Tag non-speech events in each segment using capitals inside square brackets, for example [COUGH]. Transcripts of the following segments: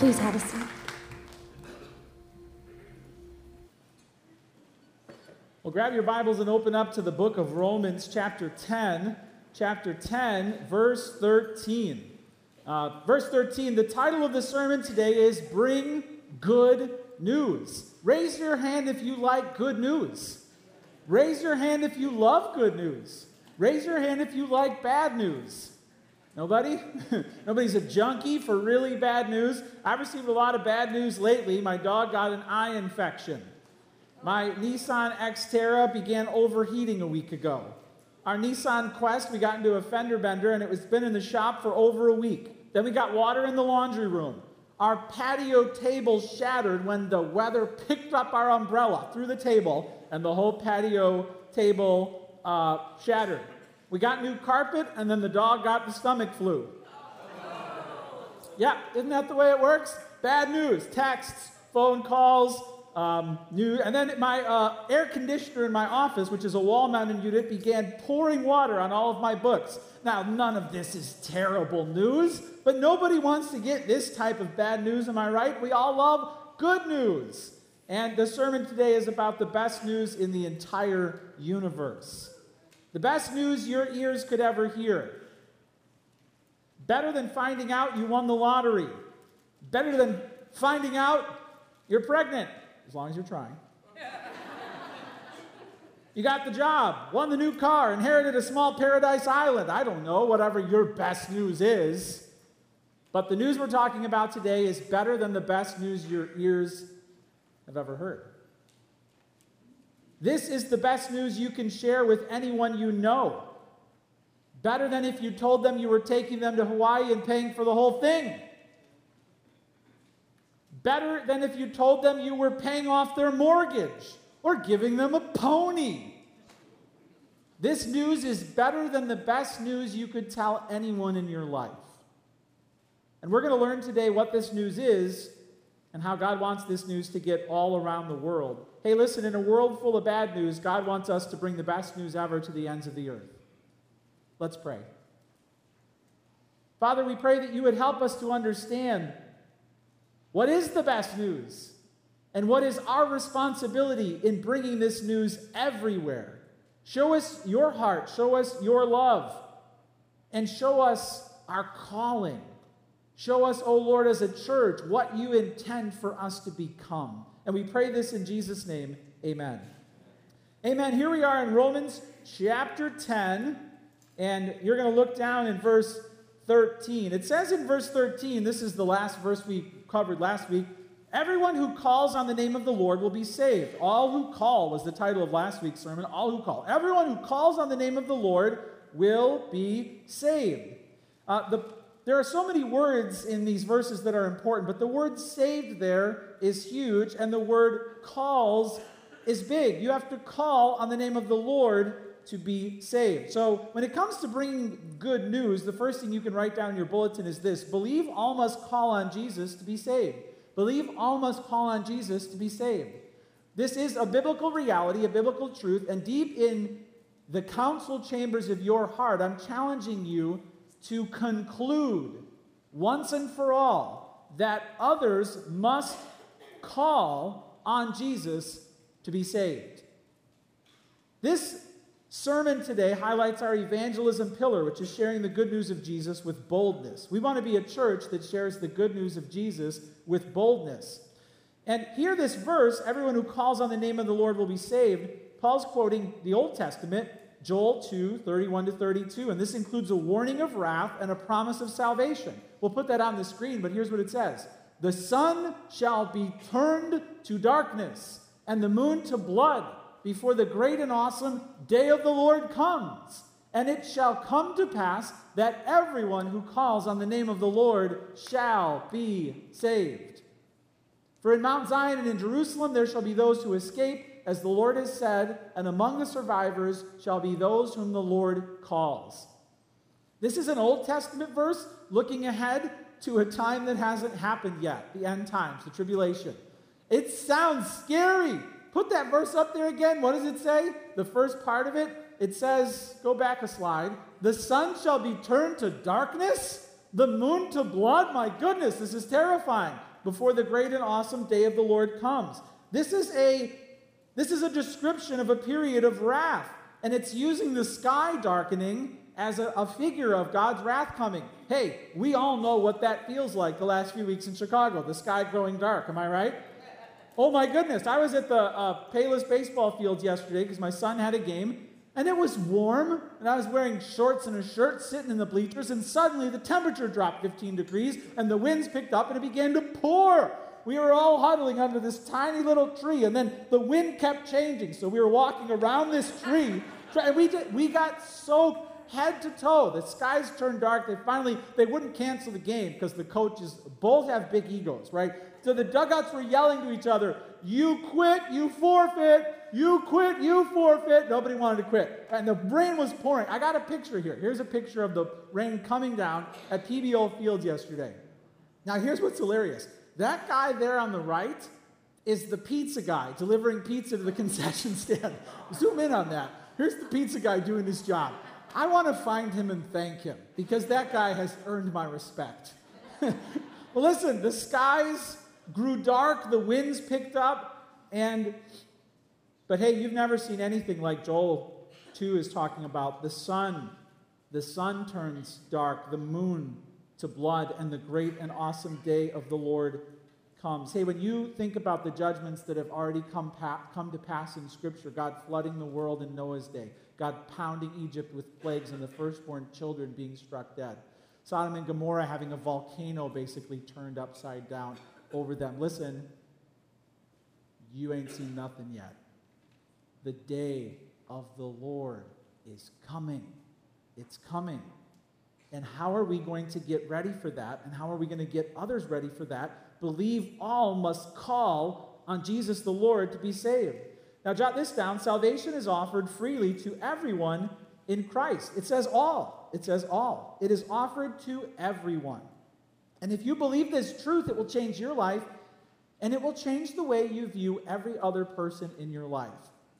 Please have a seat. Well, grab your Bibles and open up to the book of Romans, chapter 10. Chapter 10, verse 13. Uh, verse 13, the title of the sermon today is Bring Good News. Raise your hand if you like good news. Raise your hand if you love good news. Raise your hand if you like bad news. Nobody? [LAUGHS] Nobody's a junkie for really bad news. I've received a lot of bad news lately. My dog got an eye infection. My Nissan Xterra began overheating a week ago. Our Nissan Quest, we got into a fender bender and it was been in the shop for over a week. Then we got water in the laundry room. Our patio table shattered when the weather picked up our umbrella through the table and the whole patio table uh, shattered. We got new carpet and then the dog got the stomach flu. Yeah, isn't that the way it works? Bad news, texts, phone calls, um, new, and then my uh, air conditioner in my office, which is a wall-mounted unit, began pouring water on all of my books. Now, none of this is terrible news, but nobody wants to get this type of bad news. Am I right? We all love good news. And the sermon today is about the best news in the entire universe. The best news your ears could ever hear. Better than finding out you won the lottery. Better than finding out you're pregnant as long as you're trying. [LAUGHS] you got the job, won the new car, inherited a small paradise island. I don't know, whatever your best news is. But the news we're talking about today is better than the best news your ears have ever heard. This is the best news you can share with anyone you know. Better than if you told them you were taking them to Hawaii and paying for the whole thing. Better than if you told them you were paying off their mortgage or giving them a pony. This news is better than the best news you could tell anyone in your life. And we're going to learn today what this news is and how God wants this news to get all around the world. Hey, listen, in a world full of bad news, God wants us to bring the best news ever to the ends of the earth. Let's pray. Father, we pray that you would help us to understand what is the best news? And what is our responsibility in bringing this news everywhere? Show us your heart, show us your love, and show us our calling. Show us, O Lord, as a church, what you intend for us to become. And we pray this in Jesus' name. Amen. Amen. Here we are in Romans chapter 10, and you're going to look down in verse 13. It says in verse 13, this is the last verse we covered last week. Everyone who calls on the name of the Lord will be saved. All who call was the title of last week's sermon. All who call. Everyone who calls on the name of the Lord will be saved. Uh, the, there are so many words in these verses that are important, but the word saved there is huge, and the word calls is big. You have to call on the name of the Lord to be saved. So, when it comes to bringing good news, the first thing you can write down in your bulletin is this Believe all must call on Jesus to be saved. Believe all must call on Jesus to be saved. This is a biblical reality, a biblical truth, and deep in the council chambers of your heart, I'm challenging you to conclude once and for all that others must call on Jesus to be saved. This sermon today highlights our evangelism pillar, which is sharing the good news of Jesus with boldness. We want to be a church that shares the good news of Jesus with boldness. And here, this verse, everyone who calls on the name of the Lord will be saved. Paul's quoting the Old Testament, Joel 2 31 to 32. And this includes a warning of wrath and a promise of salvation. We'll put that on the screen, but here's what it says The sun shall be turned to darkness, and the moon to blood before the great and awesome day of the Lord comes. And it shall come to pass that everyone who calls on the name of the Lord shall be saved. For in Mount Zion and in Jerusalem there shall be those who escape, as the Lord has said, and among the survivors shall be those whom the Lord calls. This is an Old Testament verse looking ahead to a time that hasn't happened yet, the end times, the tribulation. It sounds scary. Put that verse up there again. What does it say? The first part of it, it says, go back a slide. The sun shall be turned to darkness, the moon to blood. My goodness, this is terrifying. before the great and awesome day of the Lord comes. This is a this is a description of a period of wrath, and it's using the sky darkening as a, a, figure of God's wrath coming. Hey, we all know what that feels like the last few weeks in Chicago, the sky growing dark. Am I right? Oh my goodness, I was at the uh, Payless baseball fields yesterday because my son had a game, and it was warm, and I was wearing shorts and a shirt sitting in the bleachers, and suddenly the temperature dropped 15 degrees, and the winds picked up, and it began to pour. We were all huddling under this tiny little tree, and then the wind kept changing. So we were walking around this tree, [LAUGHS] and we, did, we got soaked head to toe. The skies turned dark. They finally, they wouldn't cancel the game because the coaches both have big egos, right? So the dugouts were yelling to each other, you quit, you forfeit, you quit, you forfeit. Nobody wanted to quit. And the rain was pouring. I got a picture here. Here's a picture of the rain coming down at PBO Fields yesterday. Now, here's what's hilarious. That guy there on the right is the pizza guy delivering pizza to the [LAUGHS] concession stand. Zoom in on that. Here's the pizza guy doing his job. I want to find him and thank him because that guy has earned my respect. [LAUGHS] well, listen, the skies grew dark, the winds picked up, and but hey, you've never seen anything like Joel 2 is talking about. The sun, the sun turns dark, the moon to blood, and the great and awesome day of the Lord comes. Hey, when you think about the judgments that have already come, pa- come to pass in Scripture, God flooding the world in Noah's day, God pounding Egypt with plagues, and the firstborn children being struck dead, Sodom and Gomorrah having a volcano basically turned upside down over them. Listen, you ain't seen nothing yet. The day of the Lord is coming. It's coming. And how are we going to get ready for that? And how are we going to get others ready for that? Believe all must call on Jesus the Lord to be saved. Now, jot this down salvation is offered freely to everyone in Christ. It says all. It says all. It is offered to everyone. And if you believe this truth, it will change your life and it will change the way you view every other person in your life.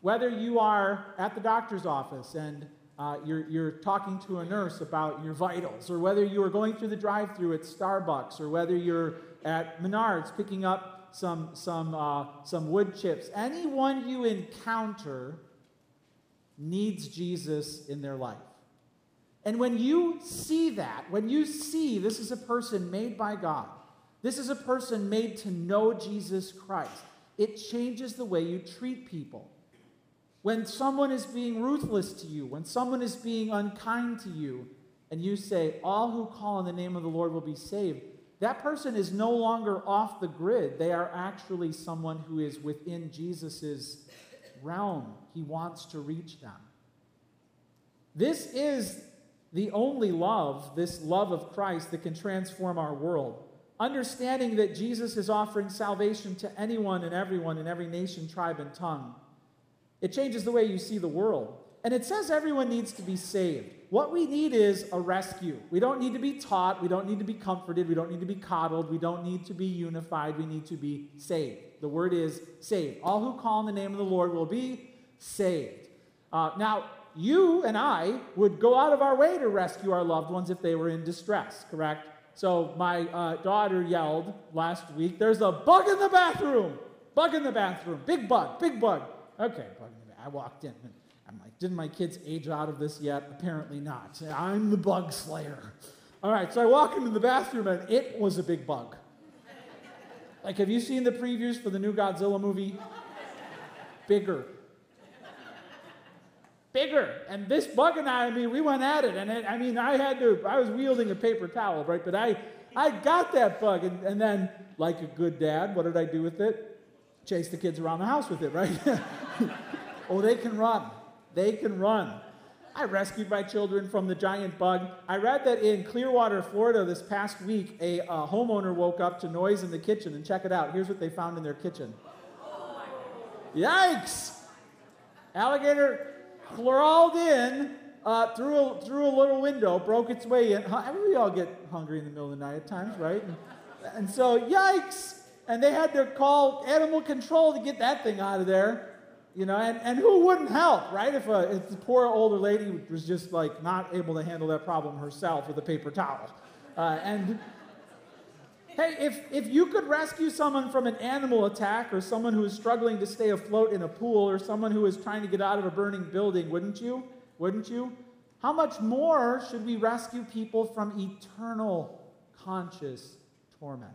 Whether you are at the doctor's office and uh, you're, you're talking to a nurse about your vitals, or whether you are going through the drive through at Starbucks, or whether you're at Menards picking up some, some, uh, some wood chips, anyone you encounter needs Jesus in their life. And when you see that, when you see this is a person made by God, this is a person made to know Jesus Christ, it changes the way you treat people. When someone is being ruthless to you, when someone is being unkind to you, and you say, All who call on the name of the Lord will be saved, that person is no longer off the grid. They are actually someone who is within Jesus' realm. He wants to reach them. This is the only love, this love of Christ, that can transform our world. Understanding that Jesus is offering salvation to anyone and everyone in every nation, tribe, and tongue. It changes the way you see the world. And it says everyone needs to be saved. What we need is a rescue. We don't need to be taught. We don't need to be comforted. We don't need to be coddled. We don't need to be unified. We need to be saved. The word is saved. All who call on the name of the Lord will be saved. Uh, now, you and I would go out of our way to rescue our loved ones if they were in distress, correct? So my uh, daughter yelled last week, There's a bug in the bathroom! Bug in the bathroom. Big bug, big bug. Okay, I walked in. and I'm like, Didn't my kids age out of this yet? Apparently not. I'm the bug slayer. All right, so I walk into the bathroom and it was a big bug. Like, have you seen the previews for the new Godzilla movie? Bigger, bigger. And this bug and I, I mean, we went at it. And it, I mean, I had to, I was wielding a paper towel, right? But I, I got that bug. And, and then, like a good dad, what did I do with it? Chase the kids around the house with it, right? [LAUGHS] [LAUGHS] oh, they can run. They can run. I rescued my children from the giant bug. I read that in Clearwater, Florida, this past week, a, a homeowner woke up to noise in the kitchen. And check it out. Here's what they found in their kitchen. Yikes! Alligator crawled in uh, through, a, through a little window, broke its way in. We all get hungry in the middle of the night at times, right? And, and so, yikes! And they had to call animal control to get that thing out of there. You know, and, and who wouldn't help, right? If, a, if the poor older lady was just like not able to handle that problem herself with a paper towel. Uh, and Hey, if, if you could rescue someone from an animal attack or someone who is struggling to stay afloat in a pool or someone who is trying to get out of a burning building, wouldn't you? Wouldn't you? How much more should we rescue people from eternal conscious torment?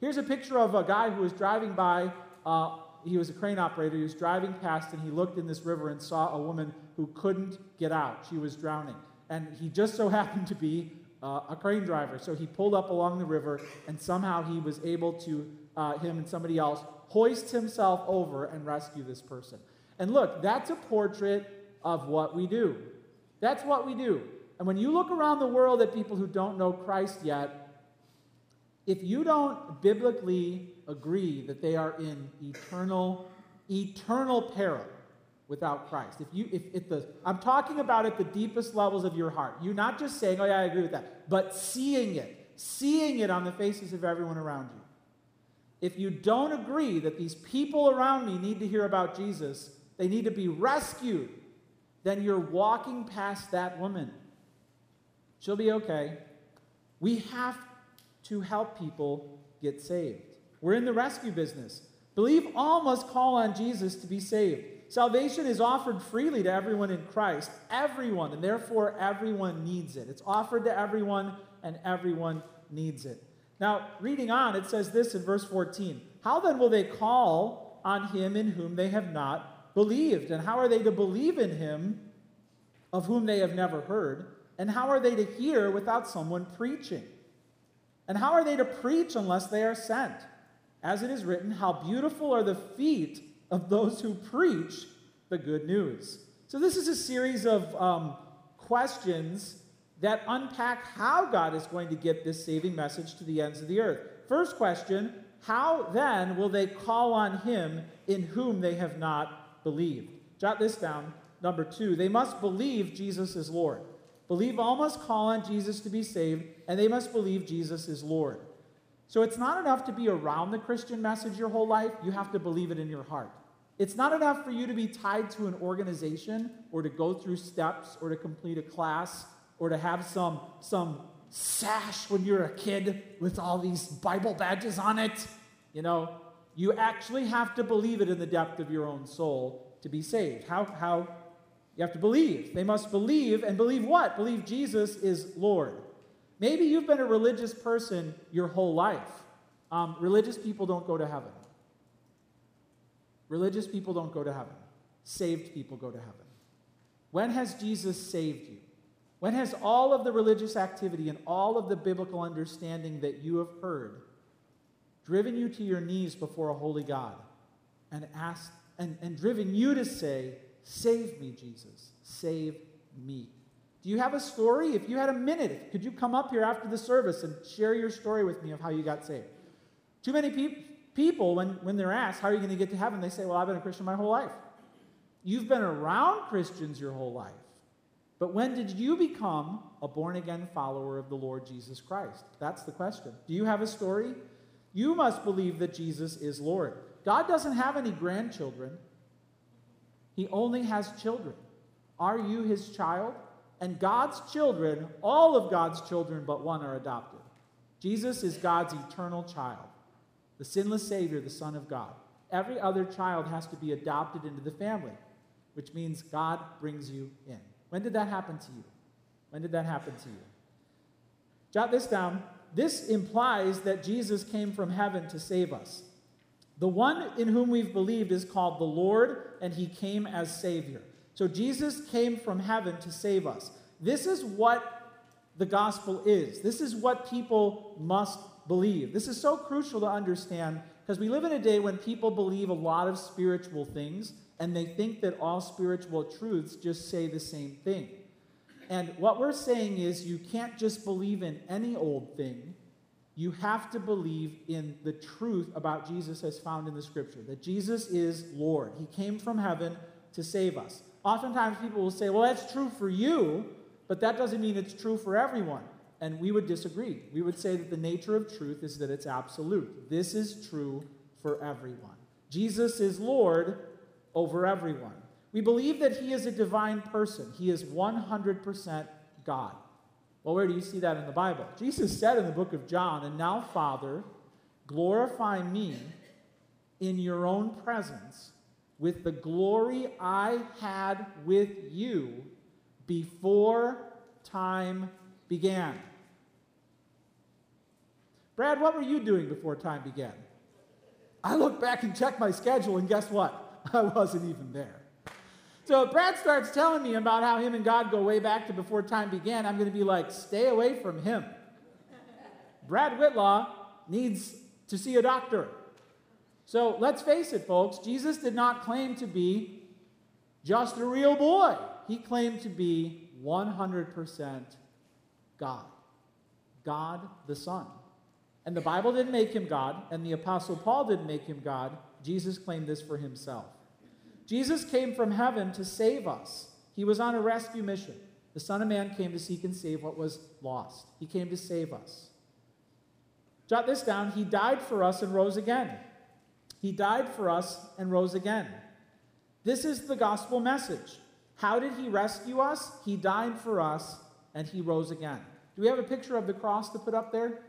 Here's a picture of a guy who was driving by. Uh, he was a crane operator. He was driving past and he looked in this river and saw a woman who couldn't get out. She was drowning. And he just so [LAUGHS] happened to be uh, a crane driver. So he pulled up along the river and somehow he was able to, uh, him and somebody else, hoist himself over and rescue this person. And look, that's a portrait of what we do. That's what we do. And when you look around the world at people who don't know Christ yet, if you don't biblically agree that they are in eternal, eternal peril without Christ, if you, if, if the, I'm talking about at the deepest levels of your heart, You're not just saying, oh yeah, I agree with that, but seeing it, seeing it on the faces of everyone around you. If you don't agree that these people around me need to hear about Jesus, they need to be rescued, then you're walking past that woman. She'll be okay. We have to help people get saved. We're in the rescue business. Believe all must call on Jesus to be saved. Salvation is offered freely to everyone in Christ, everyone, and therefore everyone needs it. It's offered to everyone, and everyone needs it. Now, reading on, it says this in verse 14 How then will they call on him in whom they have not believed? And how are they to believe in him of whom they have never heard? And how are they to hear without someone preaching? And how are they to preach unless they are sent? As it is written, How beautiful are the feet of those who preach the good news. So, this is a series of um, questions that unpack how God is going to get this saving message to the ends of the earth. First question How then will they call on him in whom they have not believed? Jot this down. Number two, they must believe Jesus is Lord. Believe all must call on Jesus to be saved, and they must believe Jesus is Lord. So it's not enough to be around the Christian message your whole life, you have to believe it in your heart. It's not enough for you to be tied to an organization or to go through steps or to complete a class or to have some, some sash when you're a kid with all these Bible badges on it. You know, you actually have to believe it in the depth of your own soul to be saved. How, how you have to believe. They must believe, and believe what? Believe Jesus is Lord. Maybe you've been a religious person your whole life. Um, religious people don't go to heaven. Religious people don't go to heaven. Saved people go to heaven. When has Jesus saved you? When has all of the religious activity and all of the biblical understanding that you have heard driven you to your knees before a holy God and asked and, and driven you to say, Save me, Jesus. Save me. Do you have a story? If you had a minute, could you come up here after the service and share your story with me of how you got saved? Too many pe- people, when, when they're asked, How are you going to get to heaven? they say, Well, I've been a Christian my whole life. You've been around Christians your whole life. But when did you become a born again follower of the Lord Jesus Christ? That's the question. Do you have a story? You must believe that Jesus is Lord. God doesn't have any grandchildren. He only has children. Are you his child? And God's children, all of God's children but one, are adopted. Jesus is God's eternal child, the sinless Savior, the Son of God. Every other child has to be adopted into the family, which means God brings you in. When did that happen to you? When did that happen to you? Jot this down. This implies that Jesus came from heaven to save us. The one in whom we've believed is called the Lord, and he came as Savior. So Jesus came from heaven to save us. This is what the gospel is. This is what people must believe. This is so crucial to understand because we live in a day when people believe a lot of spiritual things and they think that all spiritual truths just say the same thing. And what we're saying is you can't just believe in any old thing you have to believe in the truth about Jesus as found in the scripture that Jesus is Lord. He came from heaven to save us. Oftentimes people will say, well, that's true for you, but that doesn't mean it's true for everyone. And we would disagree. We would say that the nature of truth is that it's absolute. This is true for everyone. Jesus is Lord over everyone. We believe that he is a divine person, he is 100% God. Well, where do you see that in the Bible? Jesus said in the book of John, And now, Father, glorify me in your own presence with the glory I had with you before time began. Brad, what were you doing before time began? I look back and check my schedule, and guess what? [LAUGHS] I wasn't even there. So if Brad starts telling me about how him and God go way back to before time began, I'm going to be like, stay away from him. Brad Whitlaw needs to see a doctor. So let's face it, folks, Jesus did not claim to be just a real boy. He claimed to be 100% God. God the Son. And the Bible didn't make him God, and the Apostle Paul didn't make him God. Jesus claimed this for himself. Jesus came from heaven to save us. He was on a rescue mission. The Son of Man came to seek and save what was lost. He came to save us. Jot this down. He died for us and rose again. He died for us and rose again. This is the gospel message. How did he rescue us? He died for us and he rose again. Do we have a picture of the cross to put up there?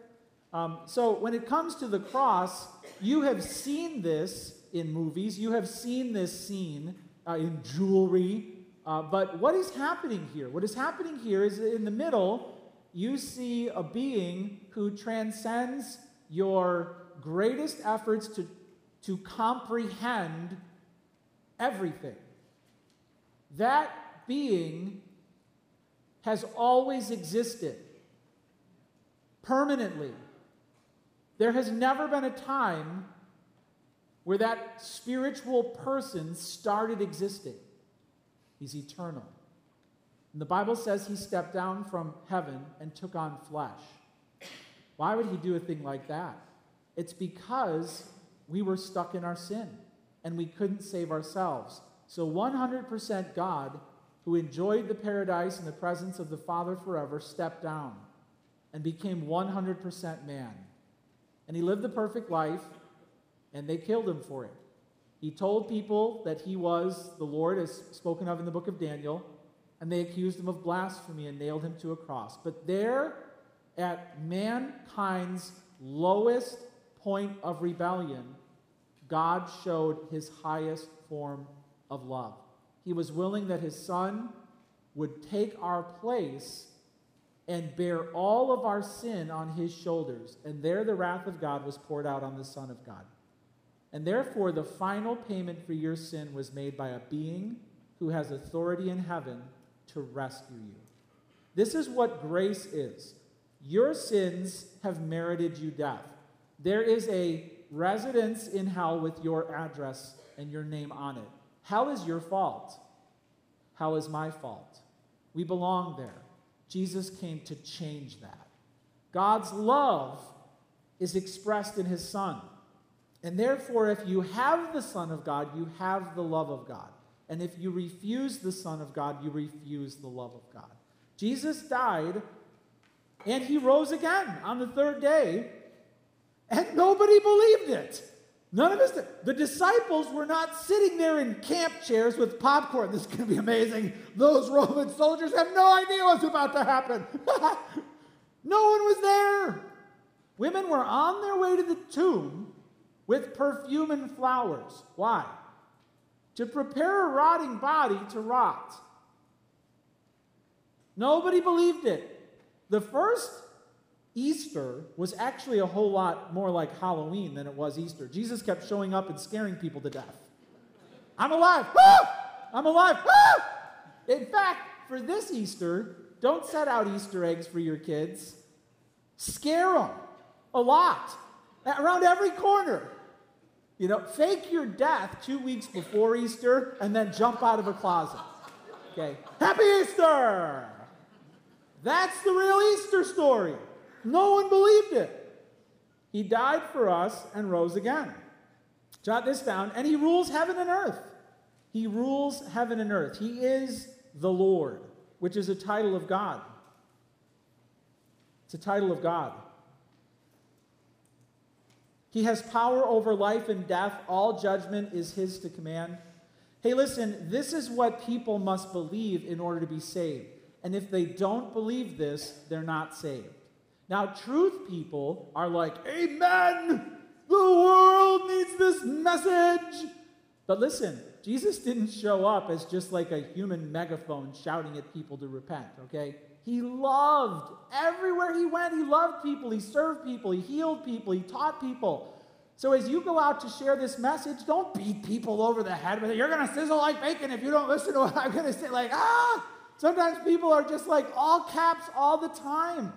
Um, so, when it comes to the cross, you have seen this in movies, you have seen this scene uh, in jewelry. Uh, but what is happening here? What is happening here is in the middle, you see a being who transcends your greatest efforts to to comprehend everything. That being has always existed permanently. There has never been a time where that spiritual person started existing. He's eternal. And the Bible says he stepped down from heaven and took on flesh. Why would he do a thing like that? It's because we were stuck in our sin and we couldn't save ourselves. So 100% God, who enjoyed the paradise in the presence of the Father forever, stepped down and became 100% man. And he lived the perfect life, and they killed him for it. He told people that he was the Lord, as spoken of in the book of Daniel, and they accused him of blasphemy and nailed him to a cross. But there, at mankind's lowest point of rebellion, God showed his highest form of love. He was willing that his son would take our place and bear all of our sin on his shoulders. And there the wrath of God was poured out on the Son of God. And therefore, the final payment for your sin was made by a being who has authority in heaven to rescue you. This is what grace is. Your sins have merited you death. There is a residence in hell with your address and your name on it. Hell is your fault. Hell is my fault. We belong there. Jesus came to change that. God's love is expressed in his Son. And therefore, if you have the Son of God, you have the love of God. And if you refuse the Son of God, you refuse the love of God. Jesus died and he rose again on the third day and nobody believed it. None of us, the disciples were not sitting there in camp chairs with popcorn. This is going to be amazing. Those Roman soldiers have no idea what's about to happen. [LAUGHS] no one was there. Women were on their way to the tomb with perfume and flowers. Why? To prepare a rotting body to rot. Nobody believed it. The first Easter was actually a whole lot more like Halloween than it was Easter. Jesus kept showing up and scaring people to death. I'm alive! I'm alive! In fact, for this Easter, don't set out Easter eggs for your kids. Scare them a lot, around every corner. You know, fake your death two weeks before Easter and then jump out of a closet. Okay? Happy Easter! That's the real Easter story. No one believed it. He died for us and rose again. Jot this down. And he rules heaven and earth. He rules heaven and earth. He is the Lord, which is a title of God. It's a title of God. He has power over life and death. All judgment is his to command. Hey, listen, this is what people must believe in order to be saved. And if they don't believe this, they're not saved. Now, truth people are like, Amen! The world needs this message. But listen, Jesus didn't show up as just like a human megaphone shouting at people to repent, okay? He loved. Everywhere he went, he loved people. He served people. He healed people. He taught people. So as you go out to share this message, don't beat people over the head with it. You're going to sizzle like bacon if you don't listen to what I'm going to say. Like, ah! Sometimes people are just like all caps all the time.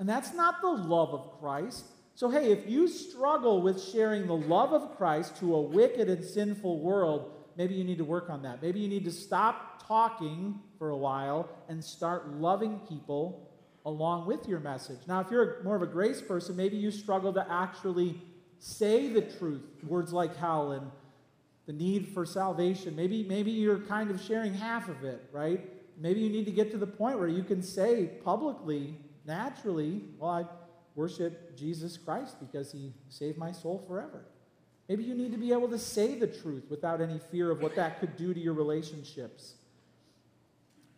And that's not the love of Christ. So, hey, if you struggle with sharing the love of Christ to a wicked and sinful world, maybe you need to work on that. Maybe you need to stop talking for a while and start loving people along with your message. Now, if you're more of a grace person, maybe you struggle to actually say the truth, words like hell and the need for salvation. Maybe, maybe you're kind of sharing half of it, right? Maybe you need to get to the point where you can say publicly, naturally, well, I worship Jesus Christ because he saved my soul forever. Maybe you need to be able to say the truth without any fear of what that could do to your relationships.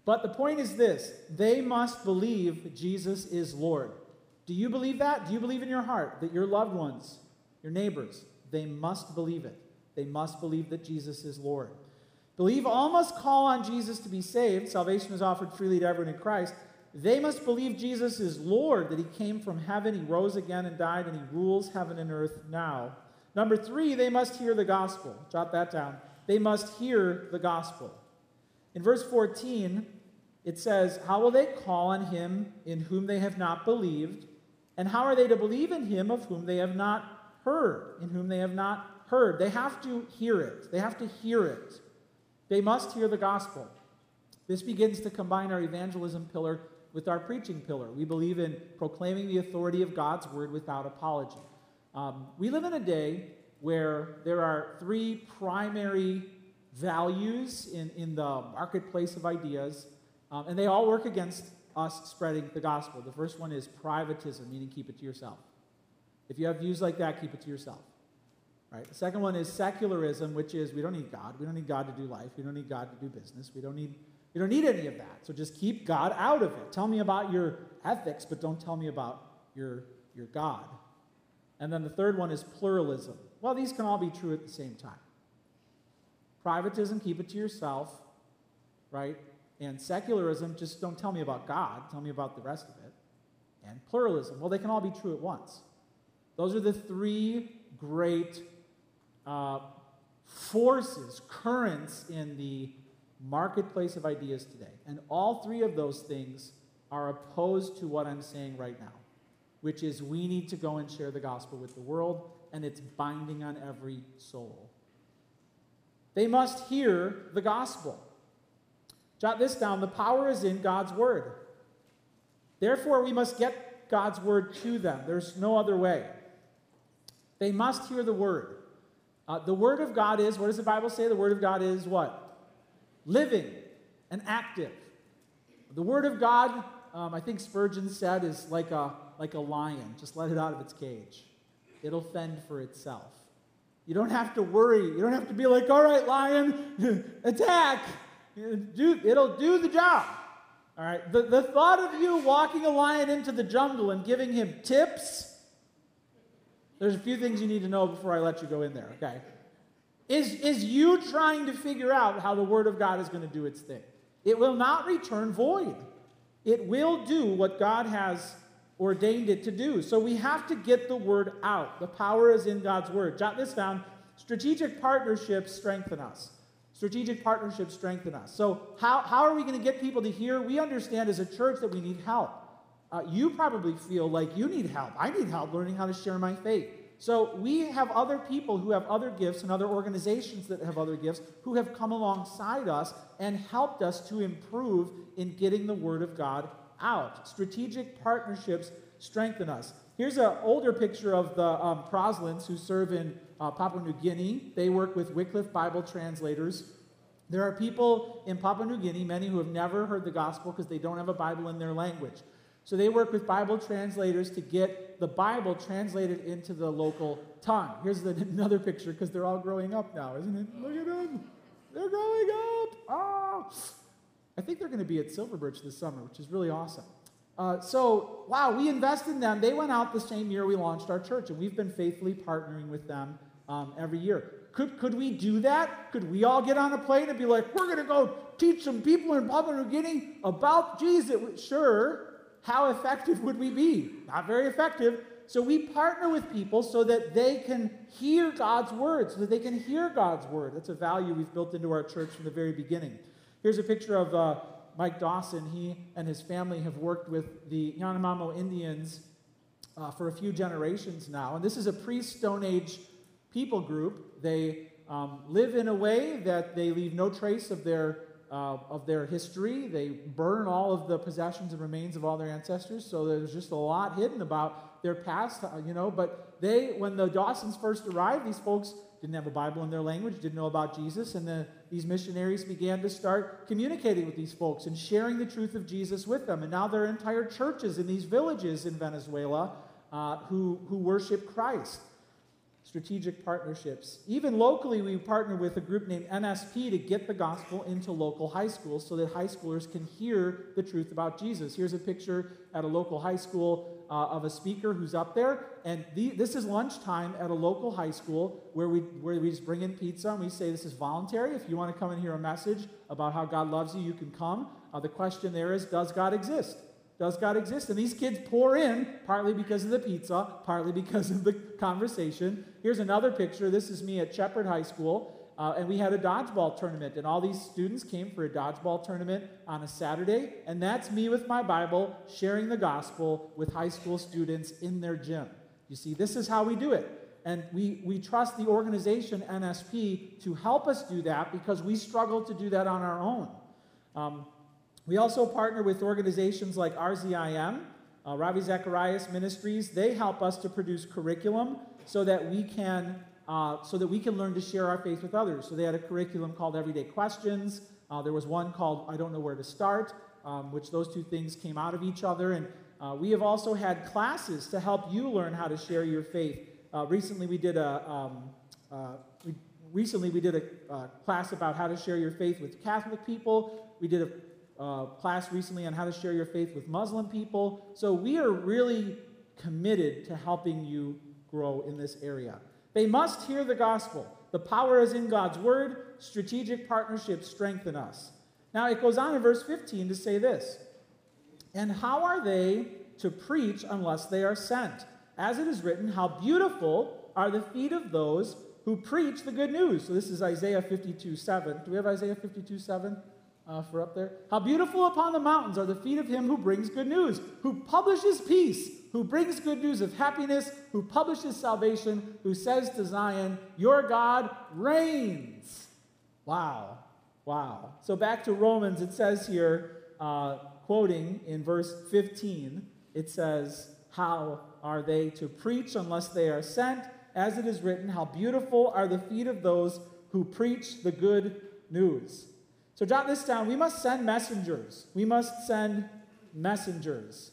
But the point is this they must believe Jesus is Lord. Do you believe that? Do you believe in your heart that your loved ones, your neighbors, they must believe it? They must believe that Jesus is Lord. Believe all must call on Jesus to be saved. Salvation is offered freely to everyone in Christ. They must believe Jesus is Lord, that he came from heaven, he rose again and died, and he rules heaven and earth now. Number three, they must hear the gospel. Jot that down. They must hear the gospel. In verse 14, it says, How will they call on him in whom they have not believed? And how are they to believe in him of whom they have not heard? In whom they have not heard. They have to hear it. They have to hear it. They must hear the gospel. This begins to combine our evangelism pillar with our preaching pillar. We believe in proclaiming the authority of God's word without apology. Um, we live in a day where there are three primary values in, in the marketplace of ideas, um, and they all work against us spreading the gospel. The first one is privatism, meaning keep it to yourself. If you have views like that, keep it to yourself. Right? The second one is secularism, which is we don't need God. We don't need God to do life. We don't need God to do business. We don't need you don't need any of that. So just keep God out of it. Tell me about your ethics, but don't tell me about your, your God. And then the third one is pluralism. Well, these can all be true at the same time. Privatism, keep it to yourself, right? And secularism, just don't tell me about God, tell me about the rest of it. And pluralism, well, they can all be true at once. Those are the three great uh, forces, currents in the marketplace of ideas today. And all three of those things are opposed to what I'm saying right now, which is we need to go and share the gospel with the world, and it's binding on every soul. They must hear the gospel. Jot this down the power is in God's word. Therefore, we must get God's word to them. There's no other way. They must hear the word. Uh, the word of God is, what does the Bible say? The word of God is what? Living and active. The Word of God, um, I think Spurgeon said, is like a, like a lion. Just let it out of its cage, it'll fend for itself. You don't have to worry. You don't have to be like, all right, lion, [LAUGHS] attack. It'll do the job. All right. The, the thought of you walking a lion into the jungle and giving him tips, there's a few things you need to know before I let you go in there, okay? Is, is you trying to figure out how the Word of God is going to do its thing. It will not return void, it will do what God has ordained it to do. So we have to get the Word out. The power is in God's Word. Jot this down strategic partnerships strengthen us. Strategic partnerships strengthen us. So, how, how are we going to get people to hear? We understand as a church that we need help. Uh, you probably feel like you need help. I need help learning how to share my faith. So we have other people who have other gifts and other organizations that have other gifts who have come alongside us and helped us to improve in getting the Word of God out. Strategic partnerships strengthen us. Here's an older picture of the um, Proslins who serve in uh, Papua New Guinea. They work with Wycliffe Bible translators. There are people in Papua New Guinea, many who have never heard the gospel because they don't have a Bible in their language. So they work with Bible translators to get the Bible translated into the local tongue. Here's the, [LAUGHS] another picture because they're all growing up now, isn't it? Look at them. They're growing up. Oh. I think they're going to be at Silverbridge this summer, which is really awesome. Uh, so, wow, we invested in them. They went out the same year we launched our church, and we've been faithfully partnering with them um, every year. Could, could we do that? Could we all get on a plane and be like, we're going to go teach some people in Papua New Guinea about Jesus? Sure. How effective would we be? Not very effective. So we partner with people so that they can hear God's word, so that they can hear God's word. That's a value we've built into our church from the very beginning. Here's a picture of uh, Mike Dawson. He and his family have worked with the Yanomamo Indians uh, for a few generations now. And this is a pre Stone Age people group. They um, live in a way that they leave no trace of their, uh, of their history. They burn all of the possessions and remains of all their ancestors. So there's just a lot hidden about their past, uh, you know. But they, when the Dawsons first arrived, these folks didn't have a Bible in their language, didn't know about Jesus, and the, these missionaries began to start communicating with these folks and sharing the truth of Jesus with them. And now there are entire churches in these villages in Venezuela uh, who, who worship Christ strategic partnerships. Even locally, we partner with a group named NSP to get the gospel into local high schools so that high schoolers can hear the truth about Jesus. Here's a picture at a local high school uh, of a speaker who's up there, and the, this is lunchtime at a local high school where we, where we just bring in pizza and we say this is voluntary. If you want to come and hear a message about how God loves you, you can come. Uh, the question there is Does God exist? Does God exist? And these kids pour in, partly because of the pizza, partly because of the conversation. Here's another picture. This is me at Shepherd High School. Uh, and we had a dodgeball tournament, and all these students came for a dodgeball tournament on a Saturday, and that's me with my Bible sharing the gospel with high school students in their gym. You see, this is how we do it. And we, we trust the organization NSP to help us do that because we struggle to do that on our own. Um, we also partner with organizations like RZIM, uh, Ravi Zacharias Ministries. They help us to produce curriculum so that we can uh, so that we can learn to share our faith with others. So they had a curriculum called Everyday Questions. Uh, there was one called I Don't Know Where to Start, um, which those two things came out of each other. And uh, we have also had classes to help you learn how to share your faith. Uh, recently, we did a um, uh, we, recently we did a uh, class about how to share your faith with Catholic people. We did a uh, class recently on how to share your faith with Muslim people. So we are really committed to helping you grow in this area. They must hear the gospel. The power is in God's word. Strategic partnerships strengthen us. Now it goes on in verse 15 to say this And how are they to preach unless they are sent? As it is written, How beautiful are the feet of those who preach the good news. So this is Isaiah 52 7. Do we have Isaiah 52 7? Uh, for up there. How beautiful upon the mountains are the feet of him who brings good news, who publishes peace, who brings good news of happiness, who publishes salvation, who says to Zion, Your God reigns. Wow. Wow. So back to Romans, it says here, uh, quoting in verse 15, it says, How are they to preach unless they are sent? As it is written, How beautiful are the feet of those who preach the good news. So jot this down. We must send messengers. We must send messengers.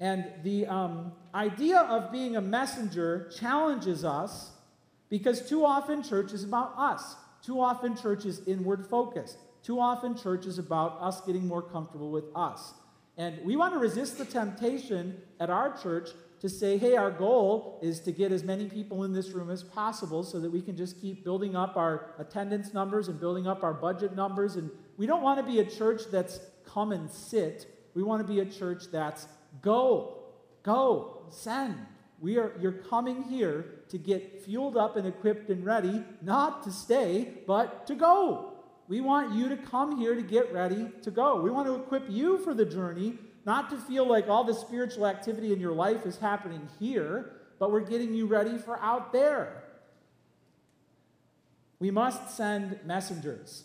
And the um, idea of being a messenger challenges us because too often church is about us. Too often church is inward focused. Too often church is about us getting more comfortable with us. And we want to resist the temptation at our church to say, hey, our goal is to get as many people in this room as possible so that we can just keep building up our attendance numbers and building up our budget numbers. And we don't want to be a church that's come and sit. We want to be a church that's go, go, send. We are, you're coming here to get fueled up and equipped and ready, not to stay, but to go. We want you to come here to get ready to go. We want to equip you for the journey not to feel like all the spiritual activity in your life is happening here, but we're getting you ready for out there. We must send messengers.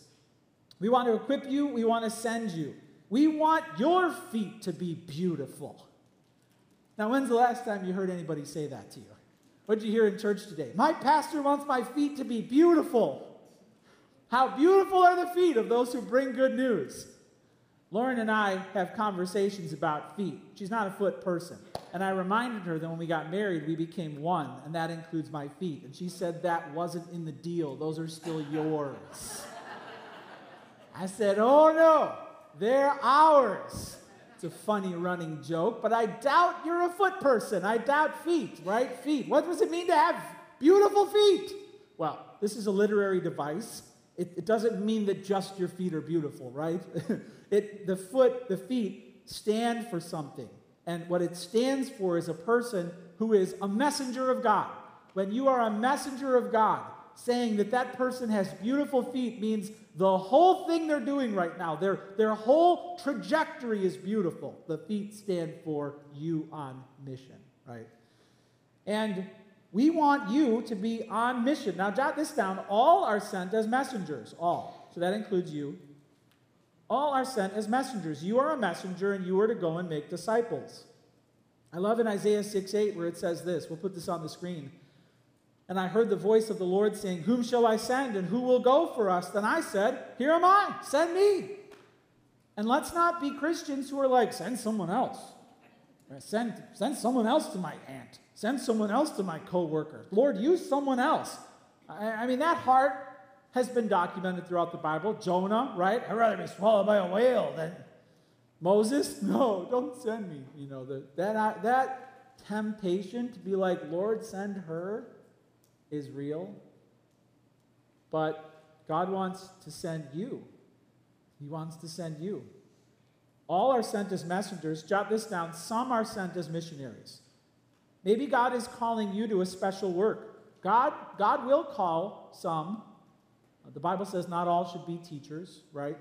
We want to equip you, we want to send you. We want your feet to be beautiful. Now, when's the last time you heard anybody say that to you? What did you hear in church today? My pastor wants my feet to be beautiful. How beautiful are the feet of those who bring good news. Lauren and I have conversations about feet. She's not a foot person. And I reminded her that when we got married, we became one, and that includes my feet. And she said that wasn't in the deal, those are still yours. I said, Oh no, they're ours. It's a funny running joke, but I doubt you're a foot person. I doubt feet, right? Feet. What does it mean to have beautiful feet? Well, this is a literary device. It, it doesn't mean that just your feet are beautiful, right? [LAUGHS] it, the foot, the feet stand for something. And what it stands for is a person who is a messenger of God. When you are a messenger of God, saying that that person has beautiful feet means the whole thing they're doing right now, their, their whole trajectory is beautiful. The feet stand for you on mission, right? And we want you to be on mission. Now, jot this down. All are sent as messengers, all. So that includes you. All are sent as messengers. You are a messenger and you are to go and make disciples. I love in Isaiah 6 8 where it says this. We'll put this on the screen. And I heard the voice of the Lord saying, Whom shall I send and who will go for us? Then I said, Here am I, send me. And let's not be Christians who are like, Send someone else. Send, send someone else to my aunt. Send someone else to my coworker. Lord, use someone else. I, I mean, that heart has been documented throughout the Bible. Jonah, right? I'd rather be swallowed by a whale than Moses. [LAUGHS] No, don't send me. You know, the, that, uh, that temptation to be like, Lord, send her is real, but God wants to send you. He wants to send you. All are sent as messengers. Jot this down. Some are sent as missionaries. Maybe God is calling you to a special work. God, God will call some. Uh, the Bible says not all should be teachers, right?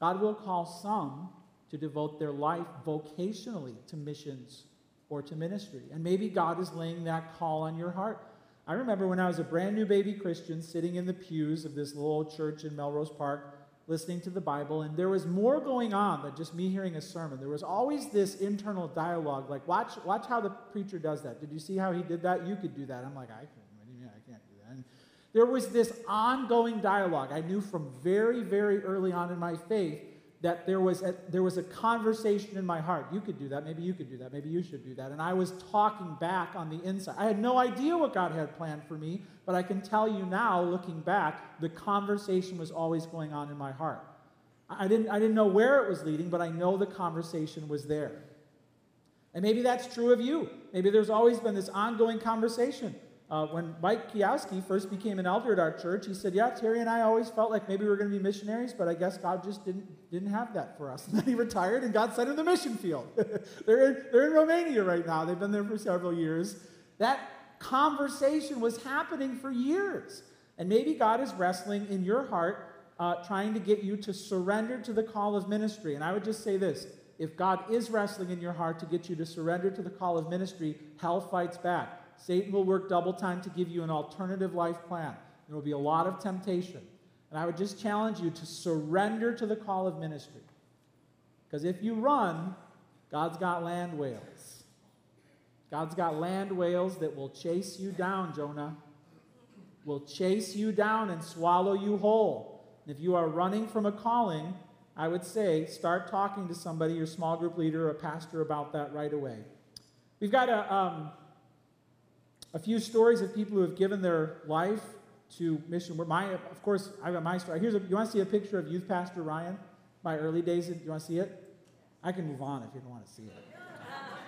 God will call some to devote their life vocationally to missions or to ministry. And maybe God is laying that call on your heart. I remember when I was a brand new baby Christian sitting in the pews of this little old church in Melrose Park listening to the Bible, and there was more going on than just me hearing a sermon. There was always this internal dialogue, like, watch, watch how the preacher does that. Did you see how he did that? You could do that. I'm like, I can't, I can't do that. And there was this ongoing dialogue. I knew from very, very early on in my faith that there was, a, there was a conversation in my heart. You could do that. Maybe you could do that. Maybe you should do that. And I was talking back on the inside. I had no idea what God had planned for me, but I can tell you now, looking back, the conversation was always going on in my heart. I didn't, I didn't know where it was leading, but I know the conversation was there. And maybe that's true of you. Maybe there's always been this ongoing conversation. Uh, when Mike Kiowski first became an elder at our church, he said, "Yeah, Terry and I always felt like maybe we were going to be missionaries, but I guess God just didn't didn't have that for us." [LAUGHS] And then he retired, and God sent him the mission field. [LAUGHS] they're in, they're in Romania right now. They've been there for several years. That conversation was happening for years, and maybe God is wrestling in your heart, uh, trying to get you to surrender to the call of ministry. And I would just say this: if God is wrestling in your heart to get you to surrender to the call of ministry, hell fights back. Satan will work double time to give you an alternative life plan. There will be a lot of temptation. And I would just challenge you to surrender to the call of ministry. Because if you run, God's got land whales. God's got land whales that will chase you down, Jonah. Will chase you down and swallow you whole. And if you are running from a calling, I would say start talking to somebody, your small group leader or a pastor, about that right away. We've got a. Um, a few stories of people who have given their life to mission. My, of course, I've got my story. Here's a, you want to see a picture of youth pastor Ryan? My early days. You want to see it? I can move on if you don't want to see it.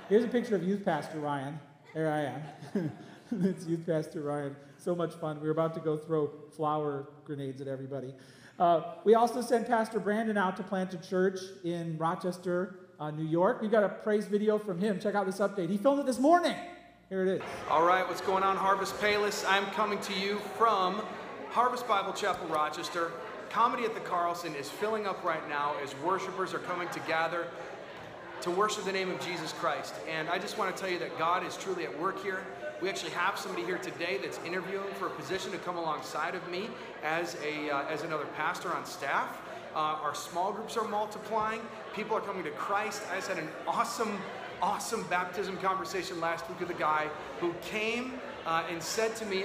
Here's a picture of youth pastor Ryan. There I am. [LAUGHS] it's youth pastor Ryan. So much fun. We were about to go throw flower grenades at everybody. Uh, we also sent Pastor Brandon out to plant a church in Rochester, uh, New York. We got a praise video from him. Check out this update. He filmed it this morning. Here it is. All right, what's going on, Harvest Payless? I'm coming to you from Harvest Bible Chapel, Rochester. Comedy at the Carlson is filling up right now as worshipers are coming to gather to worship the name of Jesus Christ. And I just want to tell you that God is truly at work here. We actually have somebody here today that's interviewing for a position to come alongside of me as, a, uh, as another pastor on staff. Uh, our small groups are multiplying. People are coming to Christ. I just had an awesome awesome baptism conversation last week with a guy who came uh, and said to me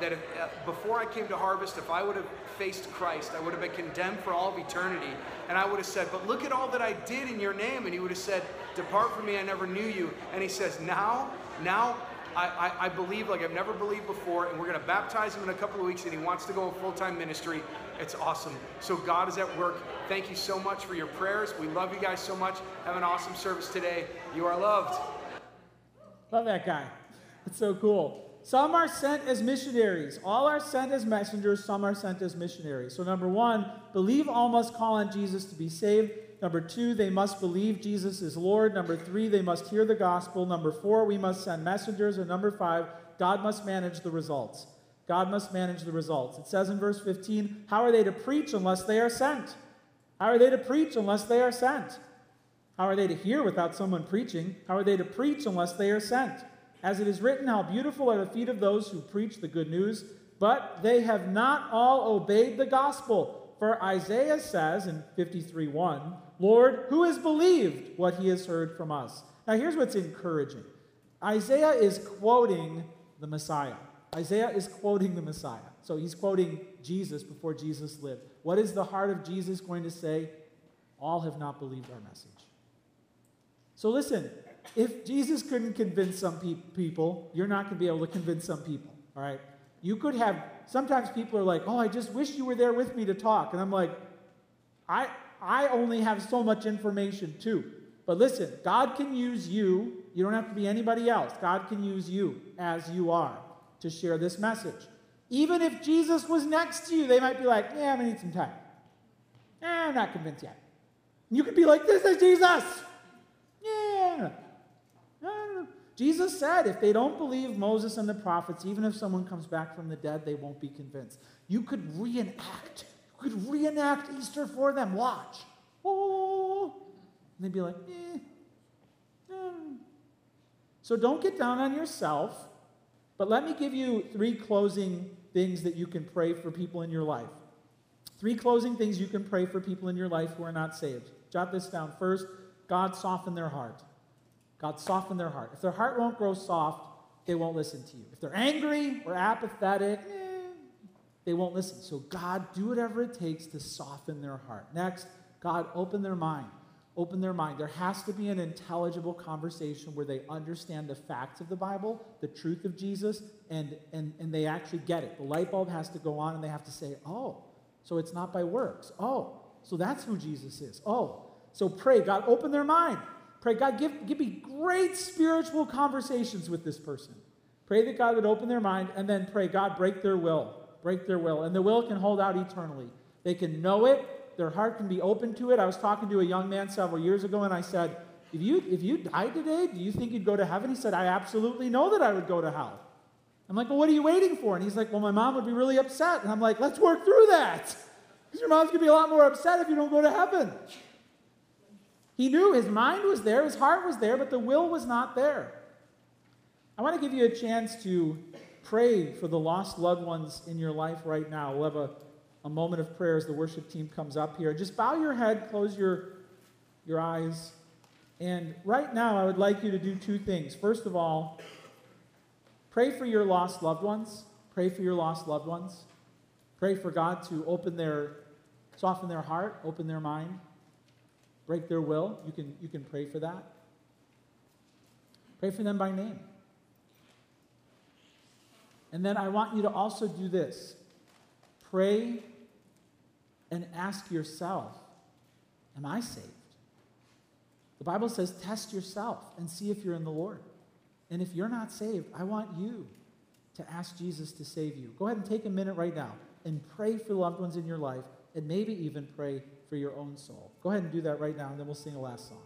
that if, uh, before I came to Harvest, if I would have faced Christ, I would have been condemned for all of eternity. And I would have said, But look at all that I did in your name. And he would have said, Depart from me, I never knew you. And he says, Now, now I, I, I believe like I've never believed before, and we're going to baptize him in a couple of weeks, and he wants to go in full time ministry. It's awesome. So God is at work. Thank you so much for your prayers. We love you guys so much. Have an awesome service today. You are loved. Love that guy. That's so cool. Some are sent as missionaries. All are sent as messengers. Some are sent as missionaries. So, number one, believe all must call on Jesus to be saved. Number two, they must believe Jesus is Lord. Number three, they must hear the gospel. Number four, we must send messengers. And number five, God must manage the results. God must manage the results. It says in verse 15, How are they to preach unless they are sent? How are they to preach unless they are sent? How are they to hear without someone preaching? How are they to preach unless they are sent? As it is written, How beautiful are the feet of those who preach the good news, but they have not all obeyed the gospel. For Isaiah says in 53 1, Lord, who has believed what he has heard from us? Now, here's what's encouraging Isaiah is quoting the Messiah. Isaiah is quoting the Messiah. So he's quoting Jesus before Jesus lived. What is the heart of Jesus going to say? All have not believed our message. So listen, if Jesus couldn't convince some pe- people, you're not going to be able to convince some people, all right? You could have, sometimes people are like, oh, I just wish you were there with me to talk. And I'm like, I, I only have so much information too. But listen, God can use you. You don't have to be anybody else. God can use you as you are to share this message. Even if Jesus was next to you, they might be like, yeah, I'm going to need some time. Eh, I'm not convinced yet. You could be like, this is Jesus. Yeah. Jesus said, if they don't believe Moses and the prophets, even if someone comes back from the dead, they won't be convinced. You could reenact. You could reenact Easter for them. Watch. Oh. And they'd be like, eh. eh. So don't get down on yourself, but let me give you three closing things that you can pray for people in your life. Three closing things you can pray for people in your life who are not saved. Jot this down. First, God soften their heart. God soften their heart. If their heart won't grow soft, they won't listen to you. If they're angry or apathetic, eh, they won't listen. So, God, do whatever it takes to soften their heart. Next, God, open their mind. Open their mind. There has to be an intelligible conversation where they understand the facts of the Bible, the truth of Jesus, and, and, and they actually get it. The light bulb has to go on, and they have to say, oh, so it's not by works. Oh, so that's who Jesus is. Oh, so pray, God, open their mind. Pray, God, give, give me great spiritual conversations with this person. Pray that God would open their mind, and then pray, God, break their will. Break their will. And the will can hold out eternally. They can know it, their heart can be open to it. I was talking to a young man several years ago, and I said, if you, if you died today, do you think you'd go to heaven? He said, I absolutely know that I would go to hell. I'm like, well, what are you waiting for? And he's like, well, my mom would be really upset. And I'm like, let's work through that. [LAUGHS] Because your mom's going to be a lot more upset if you don't go to heaven. He knew his mind was there, his heart was there, but the will was not there. I want to give you a chance to pray for the lost loved ones in your life right now. We'll have a, a moment of prayer as the worship team comes up here. Just bow your head, close your, your eyes. And right now, I would like you to do two things. First of all, pray for your lost loved ones. Pray for your lost loved ones. Pray for God to open their, soften their heart, open their mind break their will, you can, you can pray for that. Pray for them by name. And then I want you to also do this pray and ask yourself, Am I saved? The Bible says, Test yourself and see if you're in the Lord. And if you're not saved, I want you to ask Jesus to save you. Go ahead and take a minute right now and pray for loved ones in your life and maybe even pray for your own soul. Go ahead and do that right now, and then we'll sing a last song.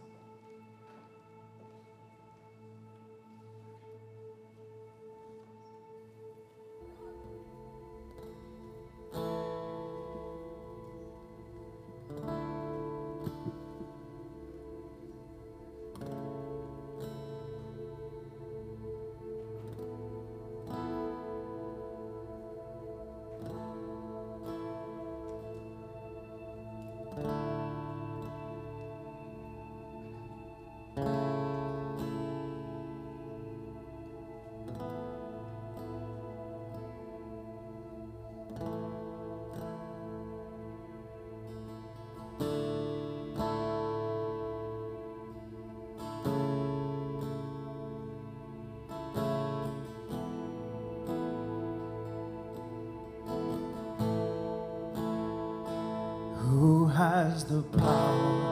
The power